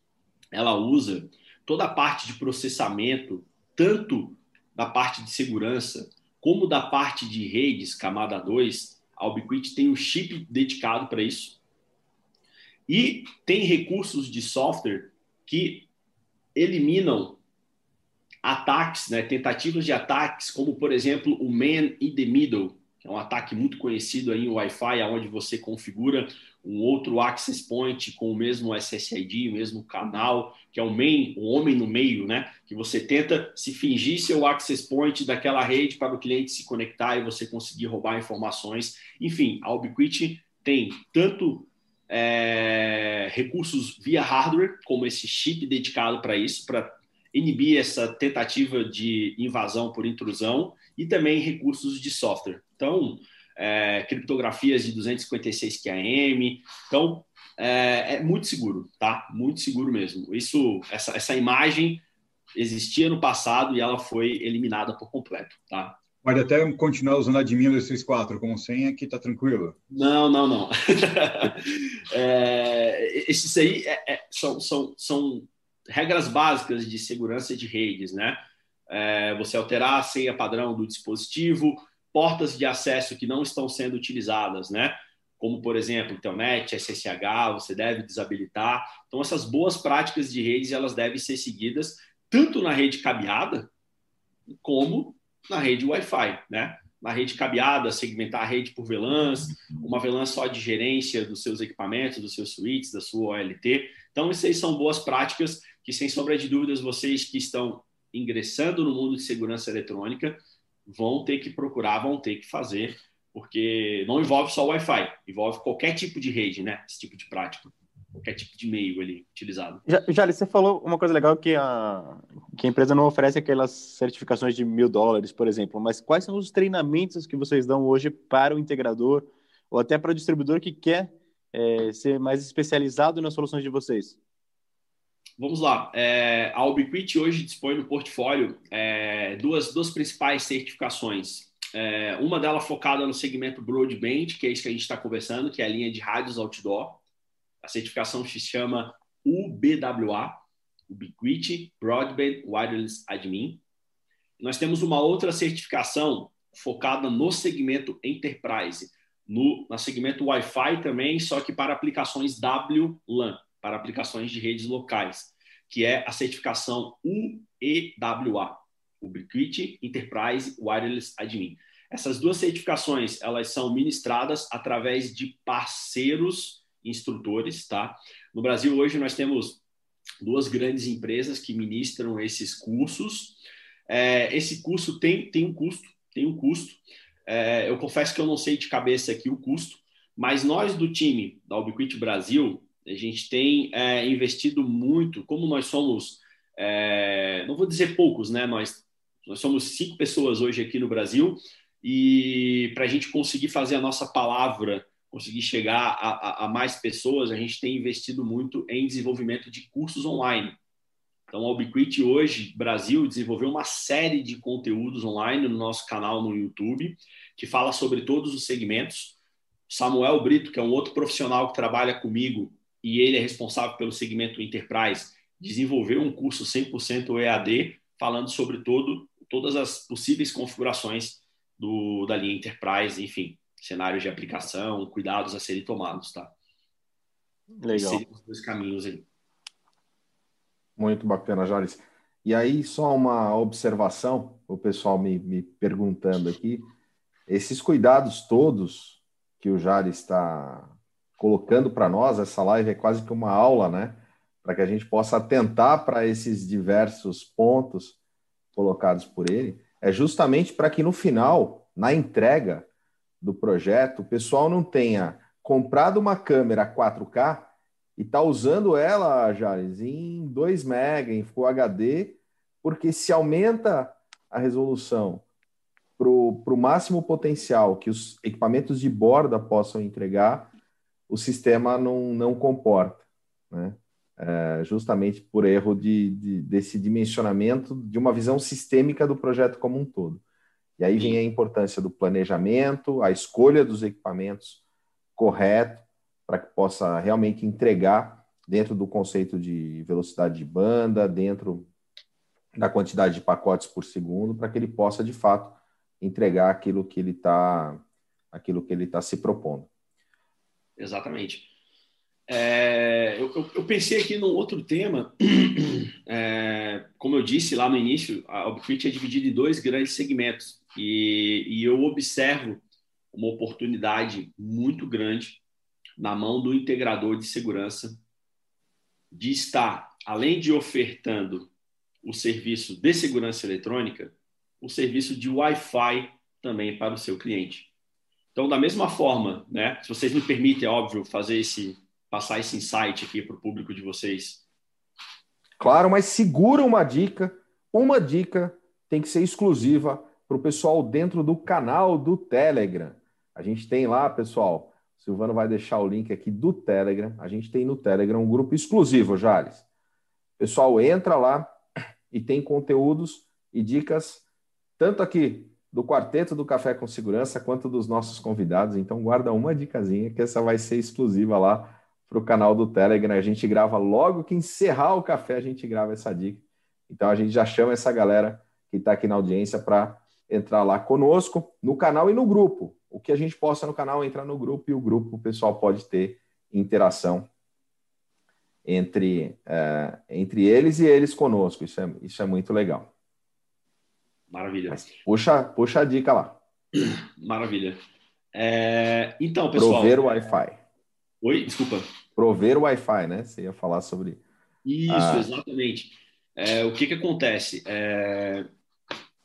ela usa toda a parte de processamento, tanto da parte de segurança como da parte de redes, camada 2. A Ubiquiti tem um chip dedicado para isso. E tem recursos de software que eliminam ataques, né, tentativas de ataques, como por exemplo o Man in the Middle, é um ataque muito conhecido aí em Wi-Fi, onde você configura um outro access point com o mesmo SSID, o mesmo canal, que é o main, o homem no meio, né? Que você tenta se fingir ser o access point daquela rede para o cliente se conectar e você conseguir roubar informações. Enfim, a Ubiquiti tem tanto é, recursos via hardware, como esse chip dedicado para isso, para inibir essa tentativa de invasão por intrusão, e também recursos de software. Então, é, criptografias de 256 QAM. Então, é, é, muito seguro, tá? Muito seguro mesmo. Isso, essa, essa imagem existia no passado e ela foi eliminada por completo, tá? Pode até continuar usando a admin 234 como senha que tá tranquilo. Não, não, não. é, esses aí é, é, são, são, são regras básicas de segurança de redes, né? É, você alterar a senha padrão do dispositivo, portas de acesso que não estão sendo utilizadas, né? Como, por exemplo, internet, SSH, você deve desabilitar. Então, essas boas práticas de redes, elas devem ser seguidas tanto na rede cabeada, como na rede Wi-Fi, né? Na rede cabeada, segmentar a rede por VLANs, uma VLAN só de gerência dos seus equipamentos, dos seus suítes, da sua OLT. Então, essas são boas práticas que, sem sombra de dúvidas, vocês que estão ingressando no mundo de segurança eletrônica, vão ter que procurar, vão ter que fazer, porque não envolve só Wi-Fi, envolve qualquer tipo de rede, né? Esse tipo de prática, qualquer tipo de meio ali utilizado. Já você falou uma coisa legal que a, que a empresa não oferece aquelas certificações de mil dólares, por exemplo, mas quais são os treinamentos que vocês dão hoje para o integrador ou até para o distribuidor que quer é, ser mais especializado nas soluções de vocês? Vamos lá. É, a Ubiquiti hoje dispõe no portfólio é, duas, duas principais certificações. É, uma delas focada no segmento broadband, que é isso que a gente está conversando, que é a linha de rádios outdoor. A certificação se chama UBWA, Ubiquiti Broadband Wireless Admin. Nós temos uma outra certificação focada no segmento enterprise, no, no segmento Wi-Fi também, só que para aplicações WLAN para aplicações de redes locais, que é a certificação UEWA, Ubiquiti Enterprise Wireless Admin. Essas duas certificações, elas são ministradas através de parceiros instrutores, tá? No Brasil hoje nós temos duas grandes empresas que ministram esses cursos. É, esse curso tem, tem um custo, tem um custo. É, eu confesso que eu não sei de cabeça aqui o custo, mas nós do time da Ubiquiti Brasil, a gente tem é, investido muito, como nós somos, é, não vou dizer poucos, né? Nós, nós somos cinco pessoas hoje aqui no Brasil e para a gente conseguir fazer a nossa palavra, conseguir chegar a, a, a, mais pessoas, a gente tem investido muito em desenvolvimento de cursos online. Então, a Ubiquiti hoje, Brasil, desenvolveu uma série de conteúdos online no nosso canal no YouTube, que fala sobre todos os segmentos. Samuel Brito, que é um outro profissional que trabalha comigo, e ele é responsável pelo segmento Enterprise, desenvolveu um curso 100% EAD falando sobre todo, todas as possíveis configurações do, da linha Enterprise, enfim, cenários de aplicação, cuidados a serem tomados, tá? Legal. Seriam os dois caminhos aí. Muito bacana, Jales. E aí, só uma observação, o pessoal me, me perguntando aqui, esses cuidados todos que o Jales está colocando para nós, essa live é quase que uma aula, né? Para que a gente possa atentar para esses diversos pontos colocados por ele, é justamente para que no final, na entrega, do projeto, o pessoal não tenha comprado uma câmera 4K e está usando ela, Jales, em 2 MB, em Full HD, porque se aumenta a resolução para o máximo potencial que os equipamentos de borda possam entregar, o sistema não, não comporta, né? É, justamente por erro de, de, desse dimensionamento de uma visão sistêmica do projeto como um todo. E aí vem a importância do planejamento, a escolha dos equipamentos correto para que possa realmente entregar dentro do conceito de velocidade de banda, dentro da quantidade de pacotes por segundo, para que ele possa de fato entregar aquilo que ele está aquilo que ele está se propondo. Exatamente. É, eu, eu, pensei aqui num outro tema. É, como eu disse lá no início, a Obfit é dividida em dois grandes segmentos e, e eu observo uma oportunidade muito grande na mão do integrador de segurança de estar, além de ofertando o serviço de segurança eletrônica, o serviço de Wi-Fi também para o seu cliente. Então, da mesma forma, né, se vocês me permitem, é óbvio, fazer esse passar esse insight aqui para o público de vocês. Claro, mas segura uma dica, uma dica tem que ser exclusiva para o pessoal dentro do canal do Telegram. A gente tem lá, pessoal, o Silvano vai deixar o link aqui do Telegram. A gente tem no Telegram um grupo exclusivo, Jales. Pessoal, entra lá e tem conteúdos e dicas tanto aqui do quarteto do Café com Segurança quanto dos nossos convidados. Então guarda uma dicasinha que essa vai ser exclusiva lá para o canal do Telegram. A gente grava logo que encerrar o café, a gente grava essa dica. Então a gente já chama essa galera que está aqui na audiência para entrar lá conosco no canal e no grupo. O que a gente posta no canal entrar no grupo e o grupo o pessoal pode ter interação entre, é, entre eles e eles conosco. Isso é, isso é muito legal. Maravilha. Mas puxa, puxa a dica lá. Maravilha. É, então, pessoal. Prover o Wi-Fi. Oi, desculpa. Prover o Wi-Fi, né? Você ia falar sobre. Isso, ah. exatamente. É, o que, que acontece? É,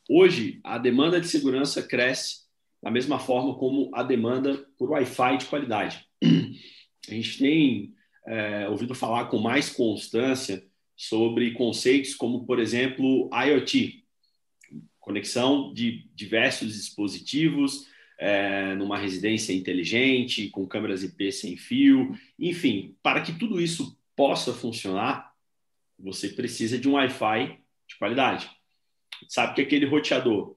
hoje, a demanda de segurança cresce da mesma forma como a demanda por Wi-Fi de qualidade. A gente tem é, ouvido falar com mais constância sobre conceitos como, por exemplo, IoT conexão de diversos dispositivos é, numa residência inteligente, com câmeras IP sem fio, enfim, para que tudo isso possa funcionar, você precisa de um Wi-Fi de qualidade. Sabe que aquele roteador?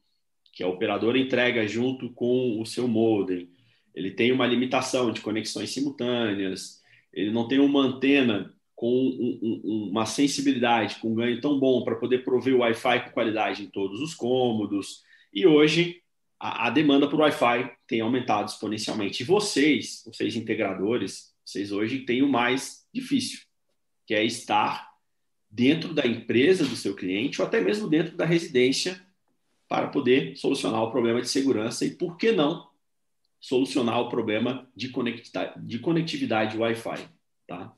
Que a operadora entrega junto com o seu modem, ele tem uma limitação de conexões simultâneas, ele não tem uma antena com um, um, uma sensibilidade, com um ganho tão bom para poder prover o Wi-Fi com qualidade em todos os cômodos. E hoje a, a demanda por Wi-Fi tem aumentado exponencialmente. E vocês, vocês integradores, vocês hoje têm o mais difícil, que é estar dentro da empresa do seu cliente ou até mesmo dentro da residência para poder solucionar o problema de segurança e, por que não, solucionar o problema de conectividade, de conectividade Wi-Fi. Tá?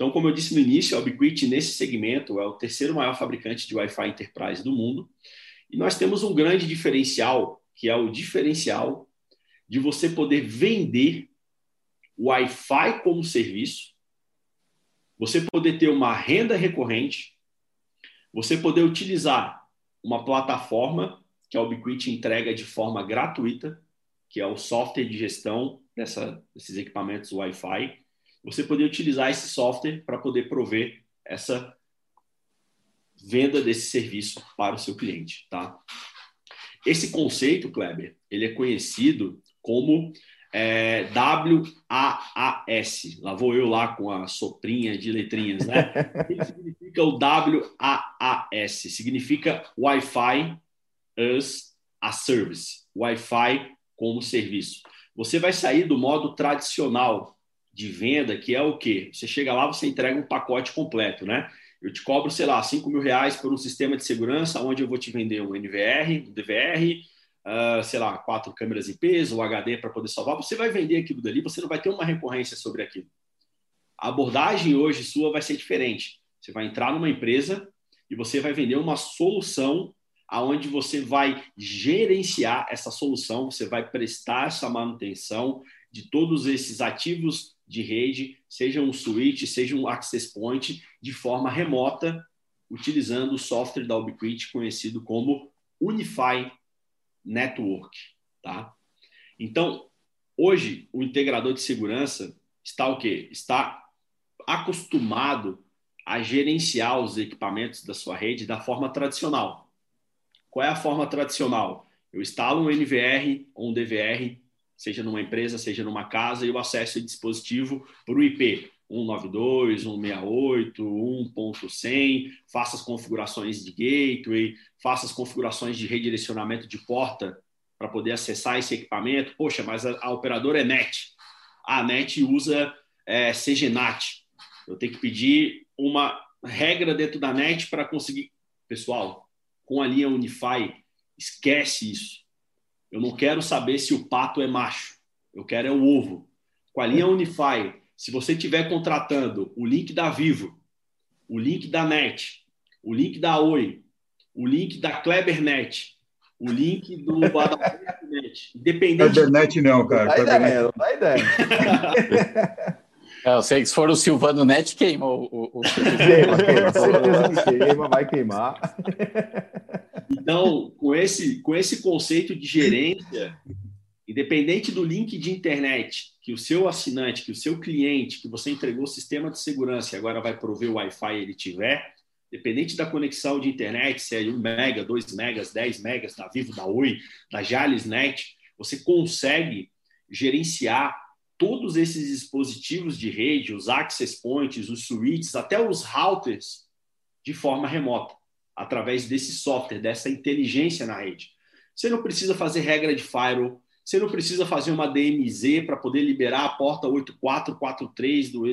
Então, como eu disse no início, a Ubiquiti, nesse segmento, é o terceiro maior fabricante de Wi-Fi Enterprise do mundo. E nós temos um grande diferencial, que é o diferencial de você poder vender Wi-Fi como serviço, você poder ter uma renda recorrente, você poder utilizar uma plataforma que a Ubiquiti entrega de forma gratuita, que é o software de gestão dessa, desses equipamentos Wi-Fi, você poder utilizar esse software para poder prover essa venda desse serviço para o seu cliente, tá? Esse conceito, Kleber, ele é conhecido como é, WAAS. Lá vou eu lá com a soprinha de letrinhas, né? O que significa o WAAS? Significa Wi-Fi as a Service. Wi-Fi como serviço. Você vai sair do modo tradicional de venda, que é o quê? Você chega lá, você entrega um pacote completo, né? Eu te cobro, sei lá, 5 mil reais por um sistema de segurança, onde eu vou te vender um NVR, um DVR, uh, sei lá, quatro câmeras IPs, ou HD para poder salvar. Você vai vender aquilo dali, você não vai ter uma recorrência sobre aquilo. A abordagem hoje sua vai ser diferente. Você vai entrar numa empresa e você vai vender uma solução aonde você vai gerenciar essa solução, você vai prestar essa manutenção de todos esses ativos de rede, seja um switch, seja um access point, de forma remota, utilizando o software da Ubiquiti conhecido como Unify Network, tá? Então, hoje o integrador de segurança está o quê? Está acostumado a gerenciar os equipamentos da sua rede da forma tradicional. Qual é a forma tradicional? Eu instalo um NVR ou um DVR, seja numa empresa, seja numa casa, e eu acesso o dispositivo por IP 192, 168, 1.100, faço as configurações de gateway, faço as configurações de redirecionamento de porta para poder acessar esse equipamento. Poxa, mas a, a operadora é NET. A NET usa é, CGNAT. Eu tenho que pedir uma regra dentro da NET para conseguir. Pessoal, com a linha Unify, esquece isso. Eu não quero saber se o pato é macho. Eu quero é o ovo. Com a linha Unify, se você estiver contratando o link da Vivo, o link da NET, o link da Oi, o link da Klebernet, o link do Badalnet, independente... Klebernet não, cara. Não dá ideia, não dá ideia. Eu sei que se for o Silvano Net, queima o. o, o... queima, queima, certeza que queima, vai queimar. Então, com esse, com esse conceito de gerência, independente do link de internet que o seu assinante, que o seu cliente, que você entregou o sistema de segurança e agora vai prover o Wi-Fi ele tiver, dependente da conexão de internet, se é 1 mega, 2 megas, 10 megas, da Vivo, da Oi, da Jales Net, você consegue gerenciar todos esses dispositivos de rede, os access points, os switches, até os routers, de forma remota, através desse software, dessa inteligência na rede. Você não precisa fazer regra de firewall, você não precisa fazer uma DMZ para poder liberar a porta 8443 do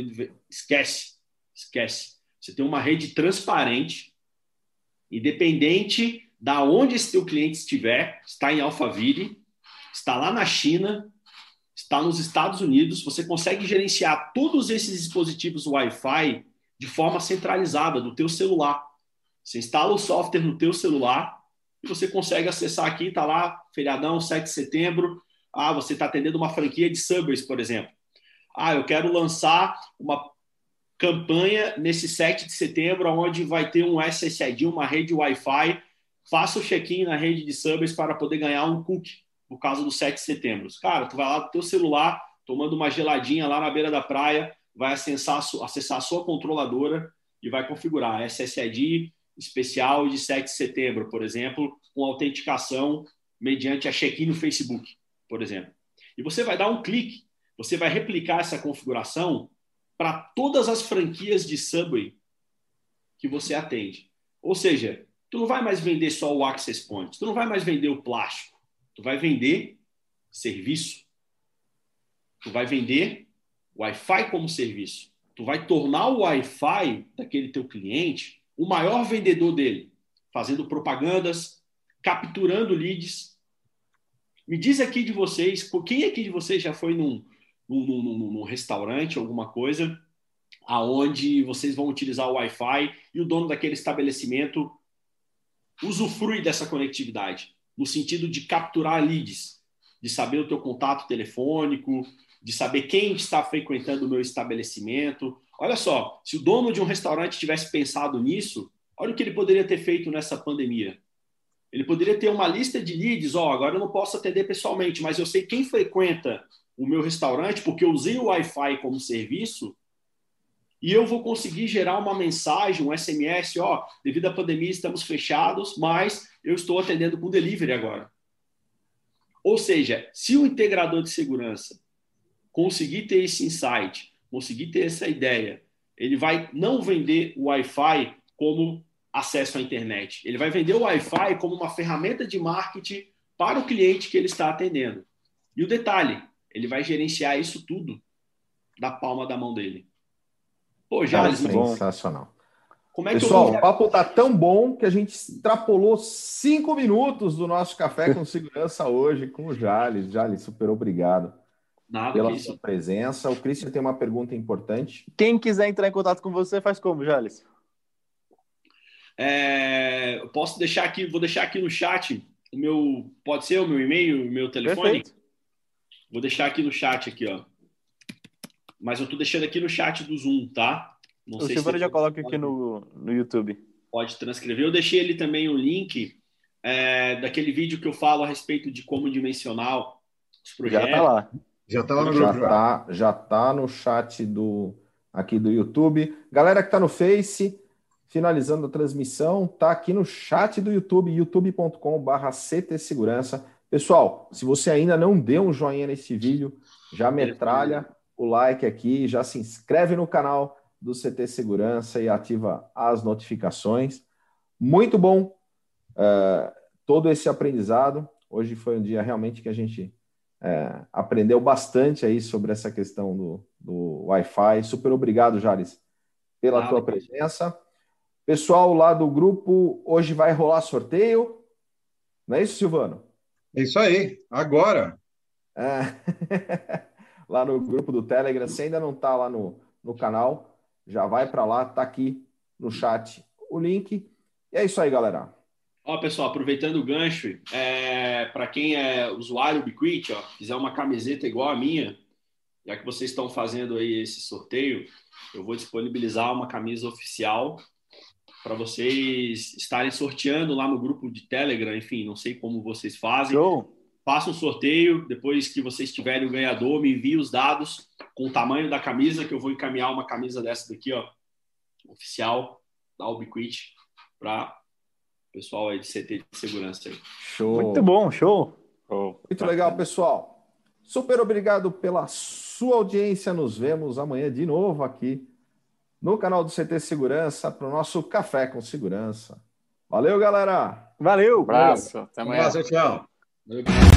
esquece, esquece. Você tem uma rede transparente, independente da onde esse teu cliente estiver, está em Alphaville, está lá na China, está nos Estados Unidos, você consegue gerenciar todos esses dispositivos Wi-Fi de forma centralizada do teu celular. Você instala o software no teu celular e você consegue acessar aqui, está lá, feriadão, 7 de setembro. Ah, você está atendendo uma franquia de Subways, por exemplo. Ah, eu quero lançar uma campanha nesse 7 de setembro, onde vai ter um SSID, uma rede Wi-Fi. Faça o check-in na rede de Subways para poder ganhar um cookie por causa do 7 de setembro. Cara, tu vai lá do teu celular, tomando uma geladinha lá na beira da praia, vai acessar, acessar a sua controladora e vai configurar SSID especial de 7 de setembro, por exemplo, com autenticação mediante a check-in no Facebook, por exemplo. E você vai dar um clique, você vai replicar essa configuração para todas as franquias de Subway que você atende. Ou seja, tu não vai mais vender só o access point, tu não vai mais vender o plástico, Tu vai vender serviço. Tu vai vender Wi-Fi como serviço. Tu vai tornar o Wi-Fi daquele teu cliente o maior vendedor dele, fazendo propagandas, capturando leads. Me diz aqui de vocês, quem aqui de vocês já foi num, num, num, num restaurante, alguma coisa, aonde vocês vão utilizar o Wi-Fi e o dono daquele estabelecimento usufrui dessa conectividade no sentido de capturar leads, de saber o teu contato telefônico, de saber quem está frequentando o meu estabelecimento. Olha só, se o dono de um restaurante tivesse pensado nisso, olha o que ele poderia ter feito nessa pandemia. Ele poderia ter uma lista de leads, ó, oh, agora eu não posso atender pessoalmente, mas eu sei quem frequenta o meu restaurante porque eu usei o Wi-Fi como serviço e eu vou conseguir gerar uma mensagem, um SMS, ó, devido à pandemia estamos fechados, mas eu estou atendendo com delivery agora. Ou seja, se o integrador de segurança conseguir ter esse insight, conseguir ter essa ideia, ele vai não vender o Wi-Fi como acesso à internet. Ele vai vender o Wi-Fi como uma ferramenta de marketing para o cliente que ele está atendendo. E o detalhe, ele vai gerenciar isso tudo da palma da mão dele. Pô, já, sensacional. Como é Pessoal, o papo tá tão bom que a gente extrapolou cinco minutos do nosso café com segurança hoje com o Jales. Jales, super obrigado Nada, pela sua presença. O Christian tem uma pergunta importante. Quem quiser entrar em contato com você, faz como, Jales? É, posso deixar aqui, vou deixar aqui no chat o meu, pode ser o meu e-mail, o meu telefone? Perfeito. Vou deixar aqui no chat aqui, ó. Mas eu tô deixando aqui no chat do Zoom, tá? Não o Silvano já coloca aqui no, no YouTube. Pode transcrever. Eu deixei ele também o link é, daquele vídeo que eu falo a respeito de como dimensionar os projetos. Já tá lá. Já tá lá no já grupo. Tá, já tá no chat do aqui do YouTube. Galera que tá no Face, finalizando a transmissão, tá aqui no chat do YouTube, youtube.com/barra CT Segurança. Pessoal, se você ainda não deu um joinha nesse vídeo, já metralha o like aqui, já se inscreve no canal do CT Segurança e ativa as notificações. Muito bom uh, todo esse aprendizado. Hoje foi um dia realmente que a gente uh, aprendeu bastante aí sobre essa questão do, do Wi-Fi. Super obrigado, Jales, pela tua presença. Pessoal lá do grupo, hoje vai rolar sorteio. Não é isso, Silvano? É isso aí, agora. É. lá no grupo do Telegram, se ainda não está lá no, no canal, já vai para lá, tá aqui no chat o link. E é isso aí, galera. Ó, pessoal, aproveitando o gancho, é, para quem é usuário Ubiquiti, ó, quiser uma camiseta igual a minha, já que vocês estão fazendo aí esse sorteio, eu vou disponibilizar uma camisa oficial para vocês estarem sorteando lá no grupo de Telegram, enfim, não sei como vocês fazem. Show. Faça um sorteio, depois que vocês tiverem o ganhador, me envie os dados com o tamanho da camisa, que eu vou encaminhar uma camisa dessa daqui, ó, oficial da Ubiquit, para pessoal aí de CT de segurança aí. Show. Muito bom, show. show. Muito legal, pessoal. Super obrigado pela sua audiência. Nos vemos amanhã de novo aqui no canal do CT Segurança para o nosso Café com Segurança. Valeu, galera. Valeu. Um abraço. Até amanhã. Um abraço, tchau.